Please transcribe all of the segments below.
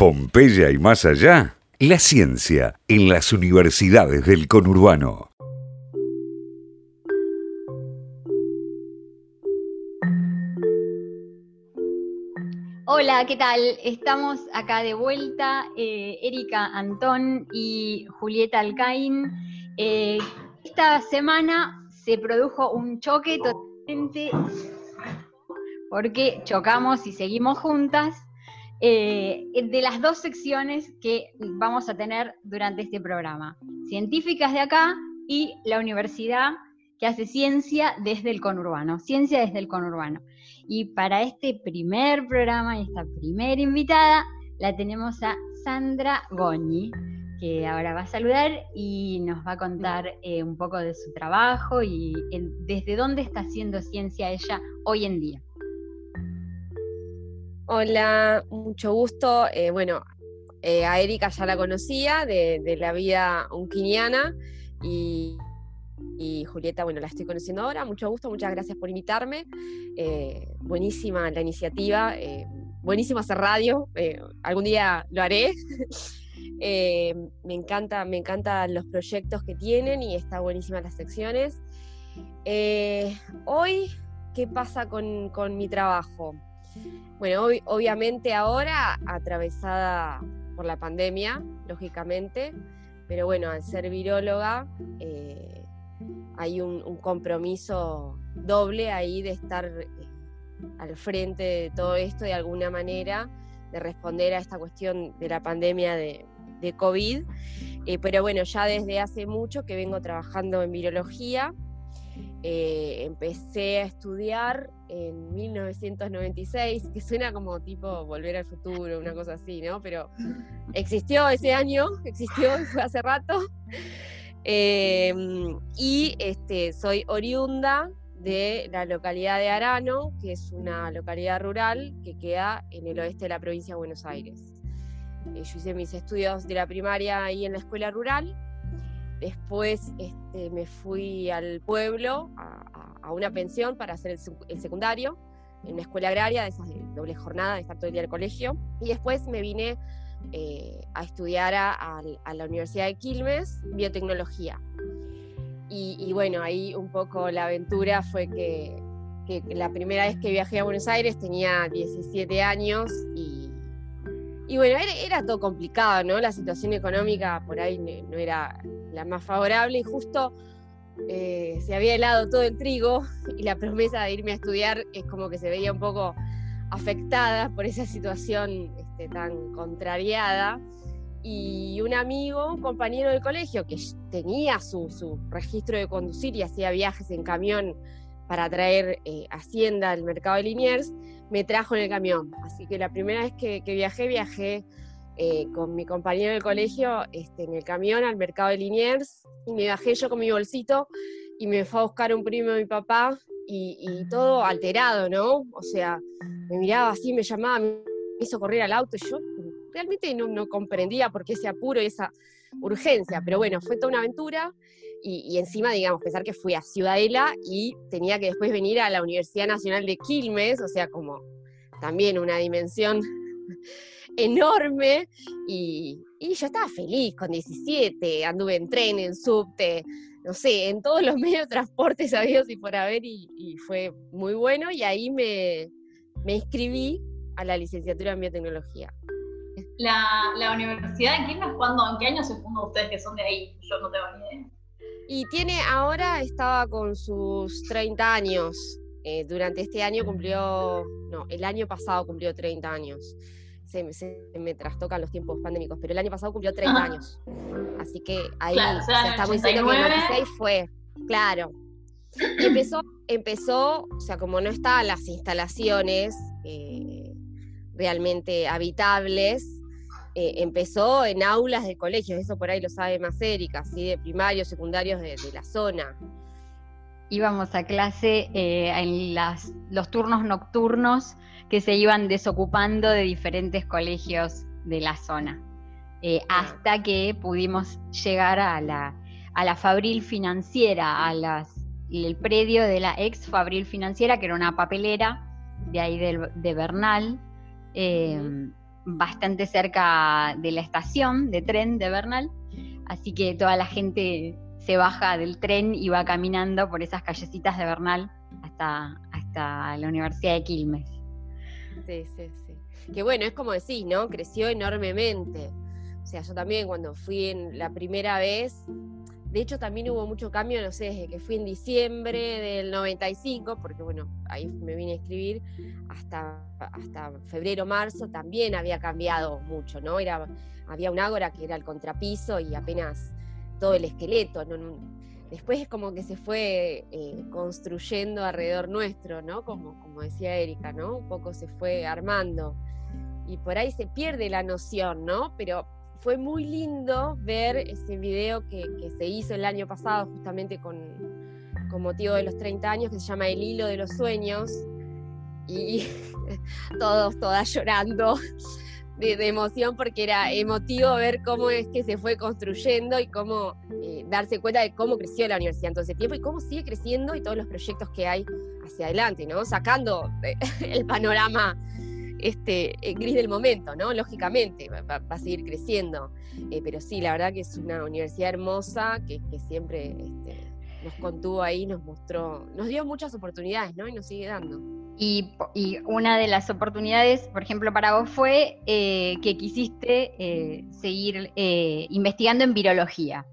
Pompeya y más allá, la ciencia en las universidades del conurbano. Hola, ¿qué tal? Estamos acá de vuelta, eh, Erika Antón y Julieta Alcaín. Eh, esta semana se produjo un choque totalmente porque chocamos y seguimos juntas eh, de las dos secciones que vamos a tener durante este programa, científicas de acá y la universidad que hace ciencia desde el conurbano, ciencia desde el conurbano. Y para este primer programa y esta primera invitada la tenemos a Sandra Goñi, que ahora va a saludar y nos va a contar eh, un poco de su trabajo y desde dónde está haciendo ciencia ella hoy en día. Hola, mucho gusto. Eh, bueno, eh, a Erika ya la conocía de, la vida unquiniana y, Julieta, bueno, la estoy conociendo ahora. Mucho gusto, muchas gracias por invitarme. Eh, buenísima la iniciativa, buenísimo hacer radio. algún día lo haré. me encanta, me encantan los proyectos que tienen y está buenísima las secciones. hoy, ¿qué pasa con mi trabajo? Bueno, obviamente ahora atravesada por la pandemia, lógicamente, pero bueno, al ser viróloga eh, hay un, compromiso doble ahí de estar eh, al frente de todo esto de alguna manera, de responder a esta cuestión de la pandemia de, COVID. Eh, pero bueno, ya desde hace mucho que vengo trabajando en virología eh, empecé a estudiar en 1996, que suena como tipo volver al futuro, una cosa así, ¿no? Pero existió ese año, existió, fue hace rato. Em, y este, soy oriunda de la localidad de Arano, que es una localidad rural que queda en el oeste de la provincia de Buenos Aires. Eh, yo hice mis estudios de la primaria ahí en la escuela rural Después este, me fui al pueblo a, una pensión para hacer el, secundario en una escuela agraria, de esas de doble jornada, de estar todo el día en el colegio. Y después me vine eh, a estudiar a, la Universidad de Quilmes biotecnología. Y, bueno, ahí un poco la aventura fue que, la primera vez que viajé a Buenos Aires tenía 17 años y, y bueno, era, todo complicado, ¿no? La situación económica por ahí no era la más favorable y justo eh, se había helado todo el trigo y la promesa de irme a estudiar es como que se veía un poco afectada por esa situación este, tan contrariada. Y un amigo, un compañero del colegio que tenía su, registro de conducir y hacía viajes en camión para traer eh, Hacienda al mercado de Liniers, me trajo en el camión. Así que la primera vez que, que viajé, viajé eh, con mi compañero del colegio este, en el camión al mercado de Liniers y me bajé yo con mi bolsito y me fue a buscar un primo de mi papá y, todo alterado, ¿no? O sea, me miraba así, me llamaba, me hizo correr al auto y yo realmente no, comprendía por qué ese apuro y esa urgencia, pero bueno, fue toda una aventura y, y, encima, digamos, pensar que fui a Ciudadela y tenía que después venir a la Universidad Nacional de Quilmes, o sea, como también una dimensión enorme y, yo estaba feliz con 17, anduve en tren, en subte, no sé, en todos los medios de transporte sabidos y por haber y, fue muy bueno y ahí me, inscribí a la licenciatura en biotecnología. La, universidad en Quilmes, ¿cuándo, en qué año se fundó ustedes que son de ahí? Yo no tengo ni idea. Y tiene, ahora estaba con sus 30 años. Eh, durante este año cumplió, no, el año pasado cumplió 30 años se, me trastocan los tiempos pandémicos, pero el año pasado cumplió 30 añmuy años. Así que ahí está muy cerca que el 96 fue, claro. Y empezó, empezó, o sea, como no estaban las instalaciones eh, realmente habitables, eh, empezó en aulas de colegios, eso por ahí lo sabe más Erika, ¿sí? de primarios, secundarios de, la zona. Íbamos a clase eh, en las, los turnos nocturnos que se iban desocupando de diferentes colegios de la zona, eh, hasta que pudimos llegar a la, a la Fabril Financiera, a las, el predio de la ex Fabril Financiera, que era una papelera de ahí de, Bernal. Eh, bastante cerca de la estación de tren de Bernal, así que toda la gente se baja del tren y va caminando por esas callecitas de Bernal hasta, hasta la Universidad de Quilmes. Sí, sí, sí. Que bueno, es como decís, ¿no? Creció enormemente. O sea, yo también cuando fui en la primera vez, de hecho también hubo mucho cambio, no sé, desde que fui en diciembre del 95, porque bueno, ahí me vine a escribir, hasta, hasta febrero, marzo, también había cambiado mucho, ¿no? Era, había un ágora que era el contrapiso y apenas todo el esqueleto, después es como que se fue eh, construyendo alrededor nuestro, ¿no? Como, como decía Erika, ¿no? Un poco se fue armando. Y por ahí se pierde la noción, ¿no? Pero fue muy lindo ver ese video que, se hizo el año pasado justamente con, con, motivo de los 30 años, que se llama El hilo de los sueños. Y todos, todas llorando de, emoción porque era emotivo ver cómo es que se fue construyendo y cómo eh, darse cuenta de cómo creció la universidad en todo ese tiempo y cómo sigue creciendo y todos los proyectos que hay hacia adelante, ¿no? Sacando eh, el panorama este, eh, gris del momento, ¿no? Lógicamente, va, a seguir creciendo. pero sí, la verdad que es una universidad hermosa que, siempre este, nos contuvo ahí, nos mostró, nos dio muchas oportunidades, ¿no? Y nos sigue dando. Y, una de las oportunidades, por ejemplo, para vos fue eh, que quisiste eh, seguir eh, investigando en virología.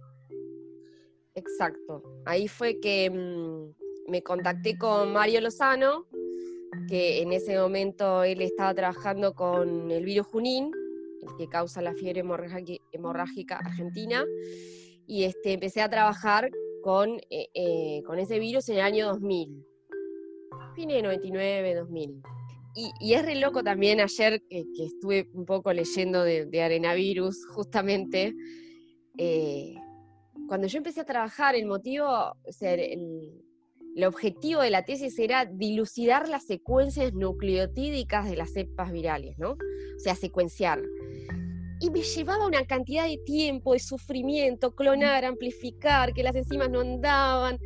Exacto. Ahí fue que mm, me contacté con Mario Lozano, que en ese momento él estaba trabajando con el virus Junín, el que causa la fiebre hemorrágica argentina, y este, empecé a trabajar con, con ese virus en el año 2000 de 99, 2000. Y, es re loco también ayer que, estuve un poco leyendo de, Arenavirus, justamente, eh, cuando yo empecé a trabajar, el motivo, o sea, el, objetivo de la tesis era dilucidar las secuencias nucleotídicas de las cepas virales, ¿no? O sea, secuenciar. Y me llevaba una cantidad de tiempo, de sufrimiento, clonar, amplificar, que las enzimas no andaban.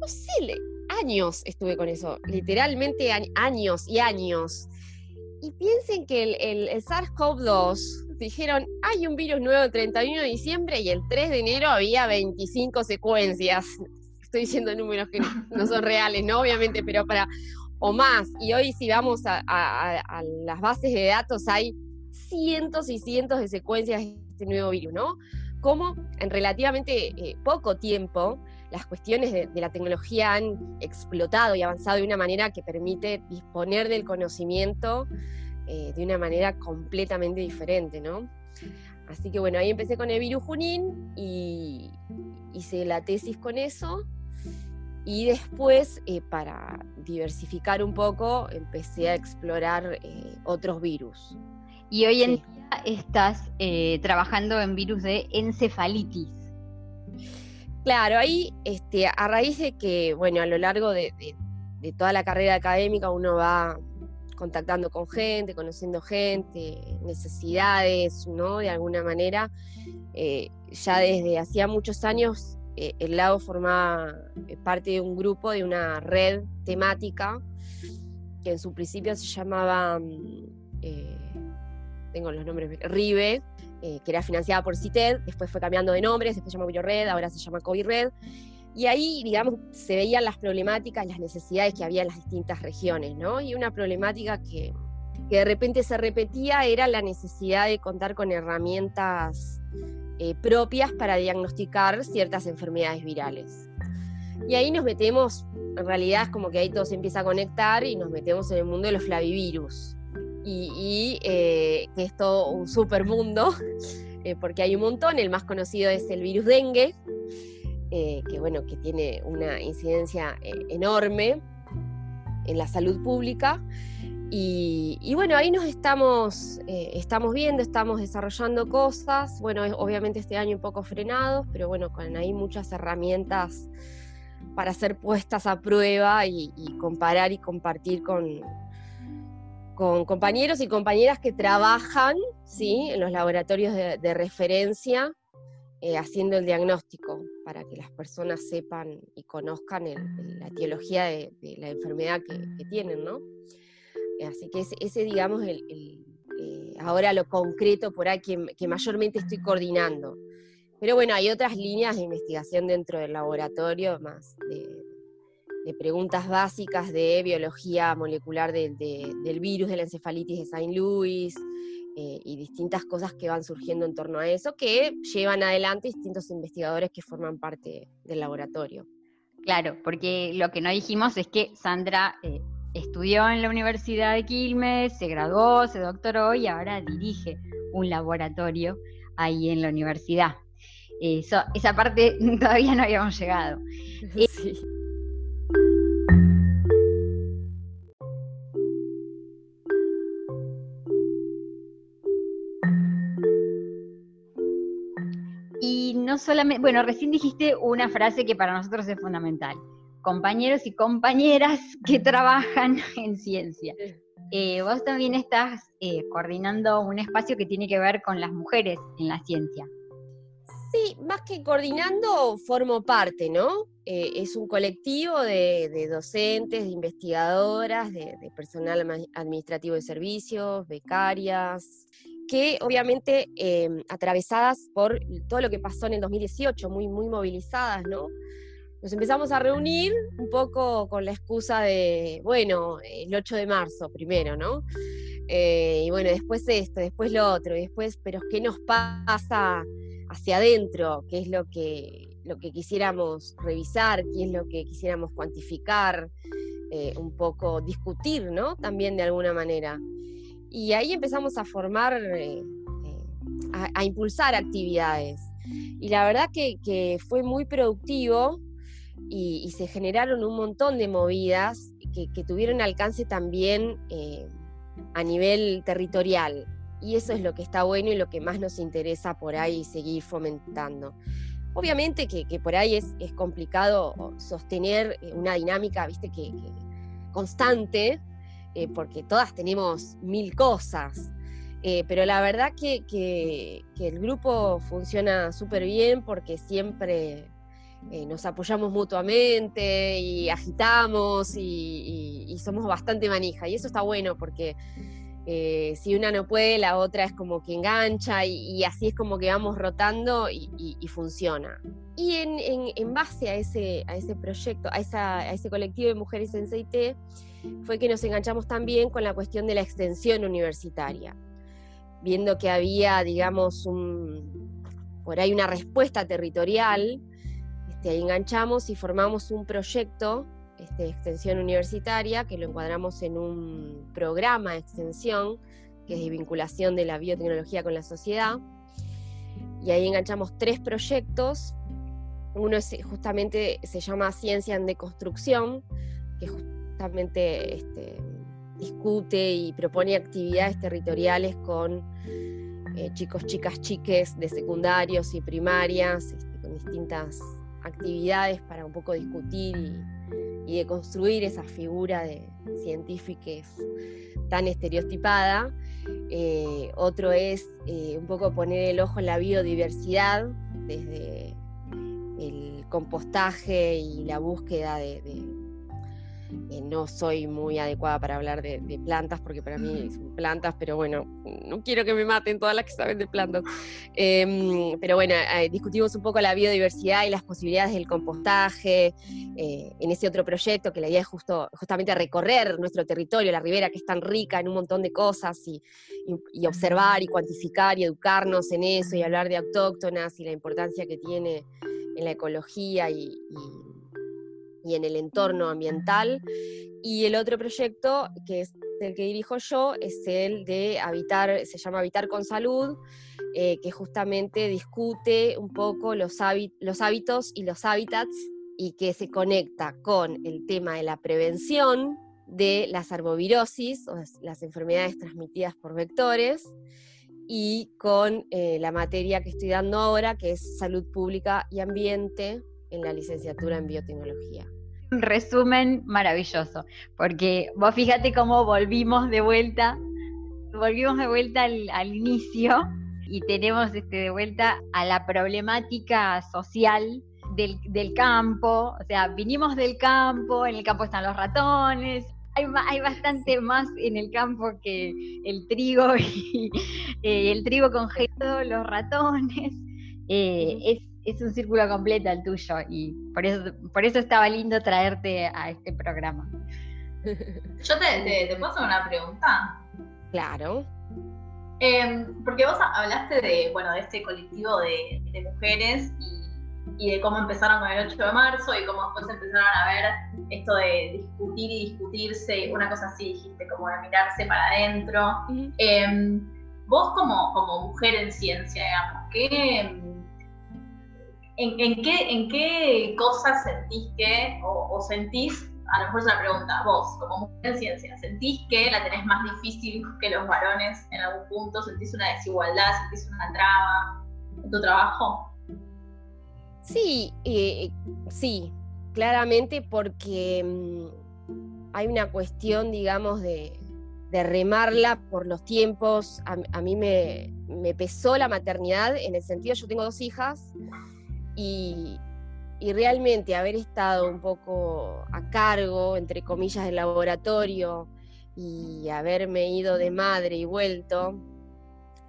No sé, años estuve con eso, literalmente años y años. Y piensen que el, el, SARS-CoV-2 dijeron, hay un virus nuevo el 31 de diciembre y el 3 de enero había 25 secuencias. Estoy diciendo números que no son reales, ¿no? Obviamente, pero para, o más. Y hoy si vamos a, las bases de datos hay cientos y cientos de secuencias de este nuevo virus, ¿no? Como en relativamente eh, poco tiempo las cuestiones de, la tecnología han explotado y avanzado de una manera que permite disponer del conocimiento eh, de una manera completamente diferente, ¿no? Así que bueno, ahí empecé con el virus Junín y hice la tesis con eso. Y después, eh, para diversificar un poco, empecé a explorar eh, otros virus. Y hoy en día estás trabajando en virus de encefalitis. Claro, ahí este, a raíz de que, bueno, a lo largo de, toda la carrera académica uno va contactando con gente, conociendo gente, necesidades, ¿no? De alguna manera. Eh, ya desde hacía muchos años eh, el lago formaba eh, parte de un grupo, de una red temática, que en su principio se llamaba, mm, tengo los nombres, RIBE, eh, que era financiada por CITED, después fue cambiando de nombres, después se llama ViroRed, ahora se llama COVID-Red. Y ahí, digamos, se veían las problemáticas, las necesidades que había en las distintas regiones, ¿no? Y una problemática que, que de repente se repetía era la necesidad de contar con herramientas eh, propias para diagnosticar ciertas enfermedades virales. Y ahí nos metemos, en realidad es como que ahí todo se empieza a conectar y nos metemos en el mundo de los flavivirus y, eh, que es todo un super mundo, eh, porque hay un montón, el más conocido es el virus dengue, eh, que bueno, que tiene una incidencia enorme en la salud pública. Y, bueno, ahí nos estamos, estamos viendo, estamos desarrollando cosas, bueno, obviamente este año un poco frenados, pero bueno, con ahí muchas herramientas para ser puestas a prueba y comparar y compartir con, con compañeros y compañeras que trabajan ¿sí? en los laboratorios de, referencia eh, haciendo el diagnóstico para que las personas sepan y conozcan la etiología de, la enfermedad que, tienen, ¿no? Eh, así que ese, digamos, el, eh, ahora lo concreto por ahí que, mayormente estoy coordinando. Pero bueno, hay otras líneas de investigación dentro del laboratorio, más de, preguntas básicas de biología molecular del virus de la encefalitis de Saint Louis eh, y distintas cosas que van surgiendo en torno a eso, que llevan adelante distintos investigadores que forman parte del laboratorio. Claro, porque lo que no dijimos es que Sandra eh, estudió en la Universidad de Quilmes, se graduó, se doctoró y ahora dirige un laboratorio ahí en la universidad. esa parte todavía no habíamos llegado. Sí. Solamente, bueno, recién dijiste una frase que para nosotros es fundamental compañeros y compañeras que trabajan en ciencia. Eh, vos también estás eh, coordinando un espacio que tiene que ver con las mujeres en la ciencia. Sí, más que coordinando, formo parte, ¿no? Eh, es un colectivo de, docentes, de investigadoras, de, personal administrativo de servicios, becarias, que obviamente atravesadas por todo lo que pasó en el 2018, muy, muy movilizadas, ¿no? nos empezamos a reunir un poco con la excusa de, bueno, el 8 de marzo primero, ¿no? Eh, y bueno, después esto, después lo otro, y después, pero ¿qué nos pasa hacia adentro? ¿Qué es lo que, lo que quisiéramos revisar? ¿Qué es lo que quisiéramos cuantificar? Eh, un poco discutir, ¿no? También de alguna manera. Y ahí empezamos a formar, eh, a, impulsar actividades. Y la verdad que, fue muy productivo y, se generaron un montón de movidas que, tuvieron alcance también eh, a nivel territorial. Y eso es lo que está bueno y lo que más nos interesa por ahí seguir fomentando. Obviamente que, por ahí es, complicado sostener eh, una dinámica, viste, que, constante, eh, porque todas tenemos mil cosas. pero la verdad que, que el grupo funciona súper bien porque siempre eh, nos apoyamos mutuamente y agitamos y, somos bastante manija. Y eso está bueno porque eh, si una no puede, la otra es como que engancha y, así es como que vamos rotando y, funciona. Y en, base a ese, a ese proyecto, a, a ese colectivo de mujeres en CIT, fue que nos enganchamos también con la cuestión de la extensión universitaria, viendo que había, digamos, un, por ahí una respuesta territorial este, enganchamos y formamos un proyecto este, extensión universitaria que lo encuadramos en un programa de extensión que es de vinculación de la biotecnología con la sociedad. Y ahí enganchamos tres proyectos. Uno es, justamente se llama Ciencia en Deconstrucción, que justamente este, discute y propone actividades territoriales con eh, chicos, chicas, chiques de secundarios y primarias, con distintas actividades para un poco discutir y, de construir esa figura de científica tan estereotipada. Eh, otro es eh, un poco poner el ojo en la biodiversidad desde el compostaje y la búsqueda de eh, no soy muy adecuada para hablar de, plantas, porque para mí son plantas, pero bueno, no quiero que me maten todas las que saben de plantas. Em, pero bueno, eh, discutimos un poco la biodiversidad y las posibilidades del compostaje eh, en ese otro proyecto, que la idea es justo, justamente recorrer nuestro territorio, la ribera, que es tan rica en un montón de cosas, y, observar y cuantificar y educarnos en eso, y hablar de autóctonas y la importancia que tiene en la ecología y y en el entorno ambiental. Y el otro proyecto, que es el que dirijo yo, es el de Habitar, se llama Habitar con Salud, eh, que justamente discute un poco los, los hábitos y los hábitats y que se conecta con el tema de la prevención de las arbovirosis, o las enfermedades transmitidas por vectores, y con eh, la materia que estoy dando ahora, que es salud pública y ambiente, en la licenciatura en biotecnología. Un resumen maravilloso, porque vos fíjate cómo volvimos de vuelta, volvimos de vuelta al, inicio y tenemos este, de vuelta a la problemática social del, del, campo, o sea, vinimos del campo, en el campo están los ratones, hay, bastante más en el campo que el trigo y eh, el trigo congelado, los ratones. Eh, es, es, un círculo completo el tuyo y por eso, por eso estaba lindo traerte a este programa. Yo te, puedo hacer una pregunta. Claro. Em, porque vos hablaste de, bueno, de este colectivo de, mujeres y, de cómo empezaron con el 8 de marzo y cómo después empezaron a ver esto de discutir y discutirse, una cosa así dijiste, como de mirarse para adentro. Em, vos como, como mujer en ciencia, digamos, ¿qué, en, qué, ¿en qué cosas sentís que, o sentís a lo mejor es una pregunta, vos, como mujer en ciencia, ¿sentís que la tenés más difícil que los varones en algún punto? ¿Sentís una desigualdad? ¿Sentís una traba en tu trabajo? Sí, eh, sí, claramente porque mm, hay una cuestión, digamos, de, remarla por los tiempos. A, mí me, me, pesó la maternidad en el sentido, yo tengo dos hijas y, y realmente haber estado un poco a cargo, entre comillas, del laboratorio y haberme ido de madre y vuelto,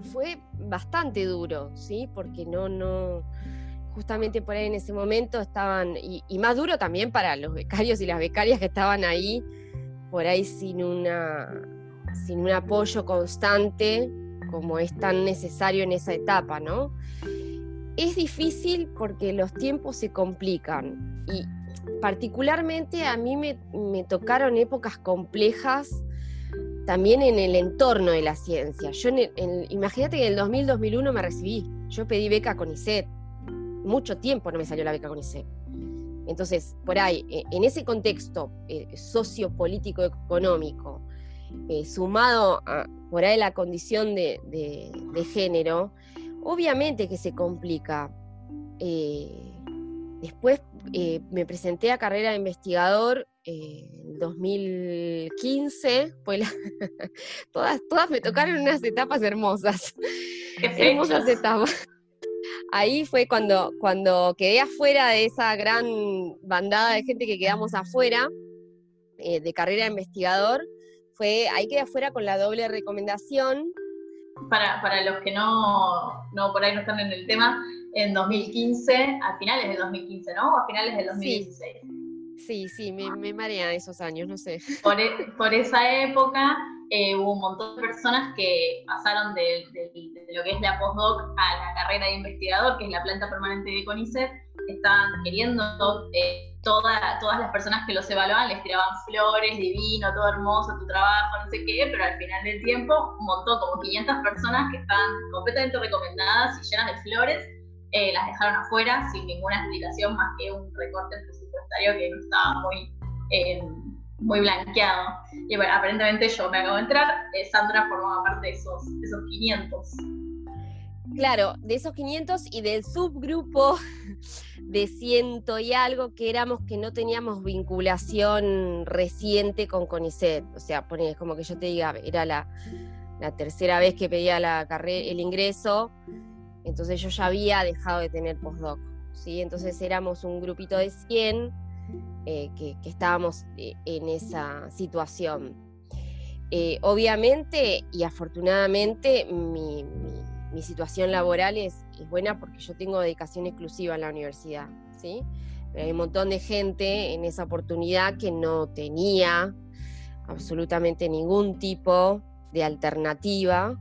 fue bastante duro, ¿sí? Porque no, no, justamente por ahí en ese momento estaban, y, más duro también para los becarios y las becarias que estaban ahí, por ahí sin una, sin un apoyo constante como es tan necesario en esa etapa, ¿no? Es difícil porque los tiempos se complican y particularmente a mí me, tocaron épocas complejas también en el entorno de la ciencia. Yo imagínate que en el 2000-2001 me recibí, yo pedí beca con ICET, mucho tiempo no me salió la beca con ICET. Entonces, por ahí, e, en ese contexto eh, sociopolítico económico, eh, sumado a por ahí la condición de género, Obviamente que se complica. Eh, después eh, me presenté a carrera de investigador eh, en 2015, pues todas, todas me tocaron unas etapas hermosas, hermosas etapas. Ahí fue cuando, cuando quedé afuera de esa gran bandada de gente que quedamos afuera de carrera de investigador, fue ahí quedé afuera con la doble recomendación para, para los que no, no, por ahí no están en el tema, en 2015, a finales del 2015, ¿no? O a finales del 2016. Sí, sí, me, me marean esos años, no sé. Por, e, por esa época eh, hubo un montón de personas que pasaron de, lo que es la postdoc a la carrera de investigador, que es la planta permanente de CONICET, estaban queriendo eh, todas las personas que los evaluaban les tiraban flores, divino, todo hermoso, tu trabajo, no sé qué, pero al final del tiempo, un montón, como 500 personas que estaban completamente recomendadas y llenas de flores, eh, las dejaron afuera sin ninguna explicación más que un recorte presupuestario que no estaba muy, eh, muy blanqueado. Y bueno, aparentemente yo me acabo de entrar, eh, Sandra formaba parte de esos, de esos 500. Claro, de esos 500 y del subgrupo de ciento y algo que éramos que no teníamos vinculación reciente con CONICET. O sea, es como que yo te diga, era la, tercera vez que pedía la el ingreso, entonces yo ya había dejado de tener postdoc. ¿sí? Entonces éramos un grupito de 100 eh, que, estábamos eh, en esa situación. Eh, obviamente y afortunadamente mi situación laboral es, buena porque yo tengo dedicación exclusiva en la universidad, ¿sí? Pero hay un montón de gente en esa oportunidad que no tenía absolutamente ningún tipo de alternativa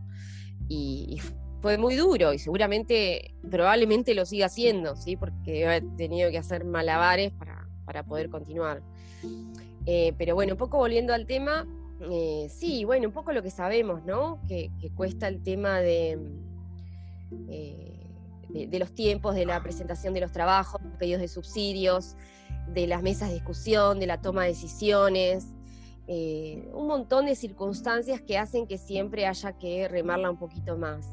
y, fue muy duro y seguramente, probablemente lo siga haciendo, ¿sí? Porque he tenido que hacer malabares para, poder continuar. Eh, pero bueno, un poco volviendo al tema, eh, sí, bueno, un poco lo que sabemos, ¿no? que cuesta el tema de, eh, de, los tiempos, de la presentación de los trabajos, pedidos de subsidios, de las mesas de discusión, de la toma de decisiones, eh, un montón de circunstancias que hacen que siempre haya que remarla un poquito más.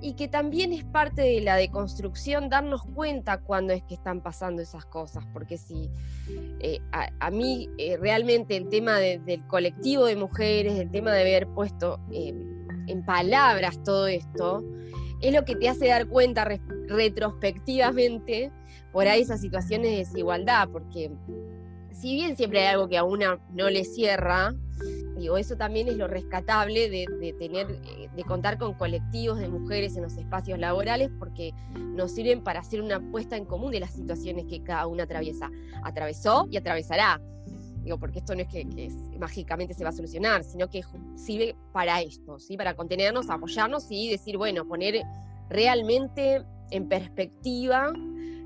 Y que también es parte de la deconstrucción darnos cuenta cuando es que están pasando esas cosas, porque si eh, a, mí realmente el tema del colectivo de mujeres, el tema de haber puesto en palabras todo esto, es lo que te hace dar cuenta retrospectivamente por ahí esas situaciones de desigualdad, porque si bien siempre hay algo que a una no le cierra, digo, eso también es lo rescatable de, tener, eh, de contar con colectivos de mujeres en los espacios laborales, porque nos sirven para hacer una puesta en común de las situaciones que cada una atraviesa. Atravesó y atravesará. Digo, porque esto no es que, mágicamente se va a solucionar, sino que sirve para esto, ¿sí? para contenernos, apoyarnos y decir, bueno, poner realmente en perspectiva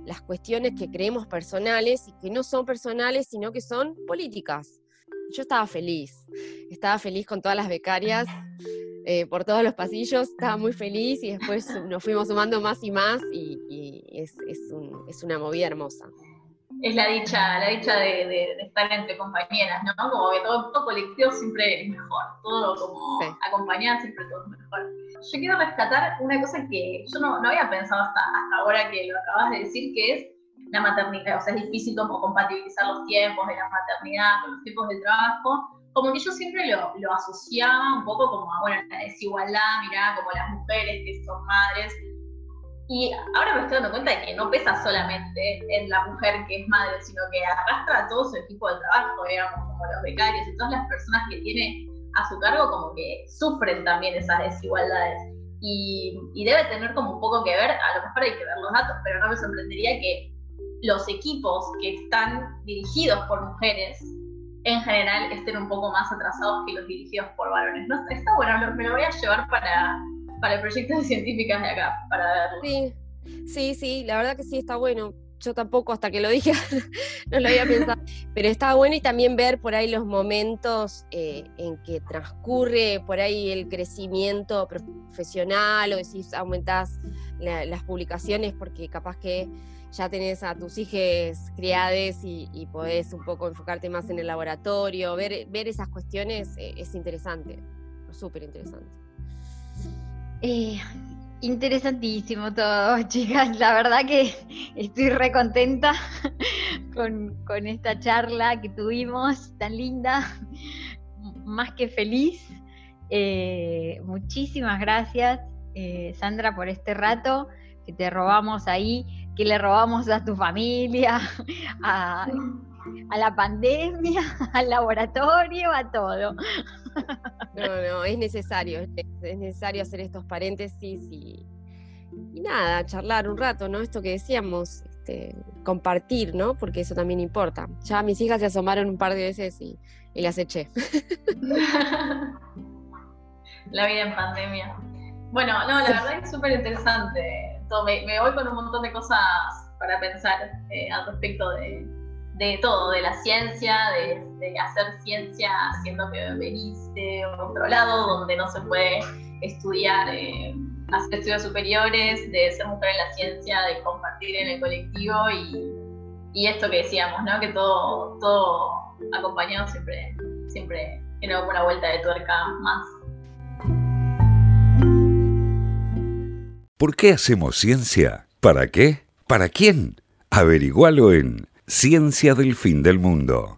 las cuestiones que creemos personales y que no son personales, sino que son políticas. Yo estaba feliz, estaba feliz con todas las becarias eh, por todos los pasillos, estaba muy feliz y después nos fuimos sumando más y más y, es, es una movida hermosa es la dicha, la dicha de, estar entre compañeras, ¿no? Como que todo, colectivo siempre es mejor, todo como sí. acompañada siempre todo es mejor. Yo quiero rescatar una cosa que yo no, había pensado hasta, hasta ahora que lo acabas de decir, que es la maternidad. O sea, es difícil como compatibilizar los tiempos de la maternidad con los tiempos de trabajo. Como que yo siempre lo, lo asociaba un poco como a, bueno, la desigualdad, mirá, como las mujeres que son madres y ahora me estoy dando cuenta de que no pesa solamente en la mujer que es madre, sino que arrastra a todo su equipo de trabajo, digamos, como los becarios y todas las personas que tiene a su cargo, como que sufren también esas desigualdades. Y, debe tener como un poco que ver, a lo mejor hay que ver los datos, pero no me sorprendería que los equipos que están dirigidos por mujeres en general estén un poco más atrasados que los dirigidos por varones. ¿No? Está bueno, me lo voy a llevar para, para el proyecto de científicas de acá, para. Sí, sí, sí, la verdad que sí está bueno. Yo tampoco, hasta que lo dije, no lo había pensado. Pero está bueno y también ver por ahí los momentos eh, en que transcurre por ahí el crecimiento profesional o si aumentás las publicaciones porque capaz que ya tenés a tus hijos criades y, y, podés un poco enfocarte más en el laboratorio. Ver, ver esas cuestiones eh, es interesante, súper interesante. Eh, interesantísimo todo, chicas. La verdad que estoy re contenta con, esta charla que tuvimos, tan linda, más que feliz. Eh, muchísimas gracias, eh, Sandra, por este rato que te robamos ahí, que le robamos a tu familia, a, a la pandemia, al laboratorio, a todo. No, no, es necesario, es necesario hacer estos paréntesis y, nada, charlar un rato, ¿no? Esto que decíamos, este, compartir, ¿no? Porque eso también importa. Ya mis hijas se asomaron un par de veces y, las eché. La vida en pandemia. Bueno, no, la verdad es súper interesante. Me, voy con un montón de cosas para pensar eh, al respecto de, de todo, de la ciencia, de, hacer ciencia haciendo que venís de otro lado, donde no se puede estudiar, eh, hacer estudios superiores, de ser mujer en la ciencia, de compartir en el colectivo y, esto que decíamos, ¿no? que todo, todo acompañado siempre, siempre tiene una vuelta de tuerca más. ¿Por qué hacemos ciencia? ¿Para qué? ¿Para quién? Averigualo en Ciencia del Fin del Mundo.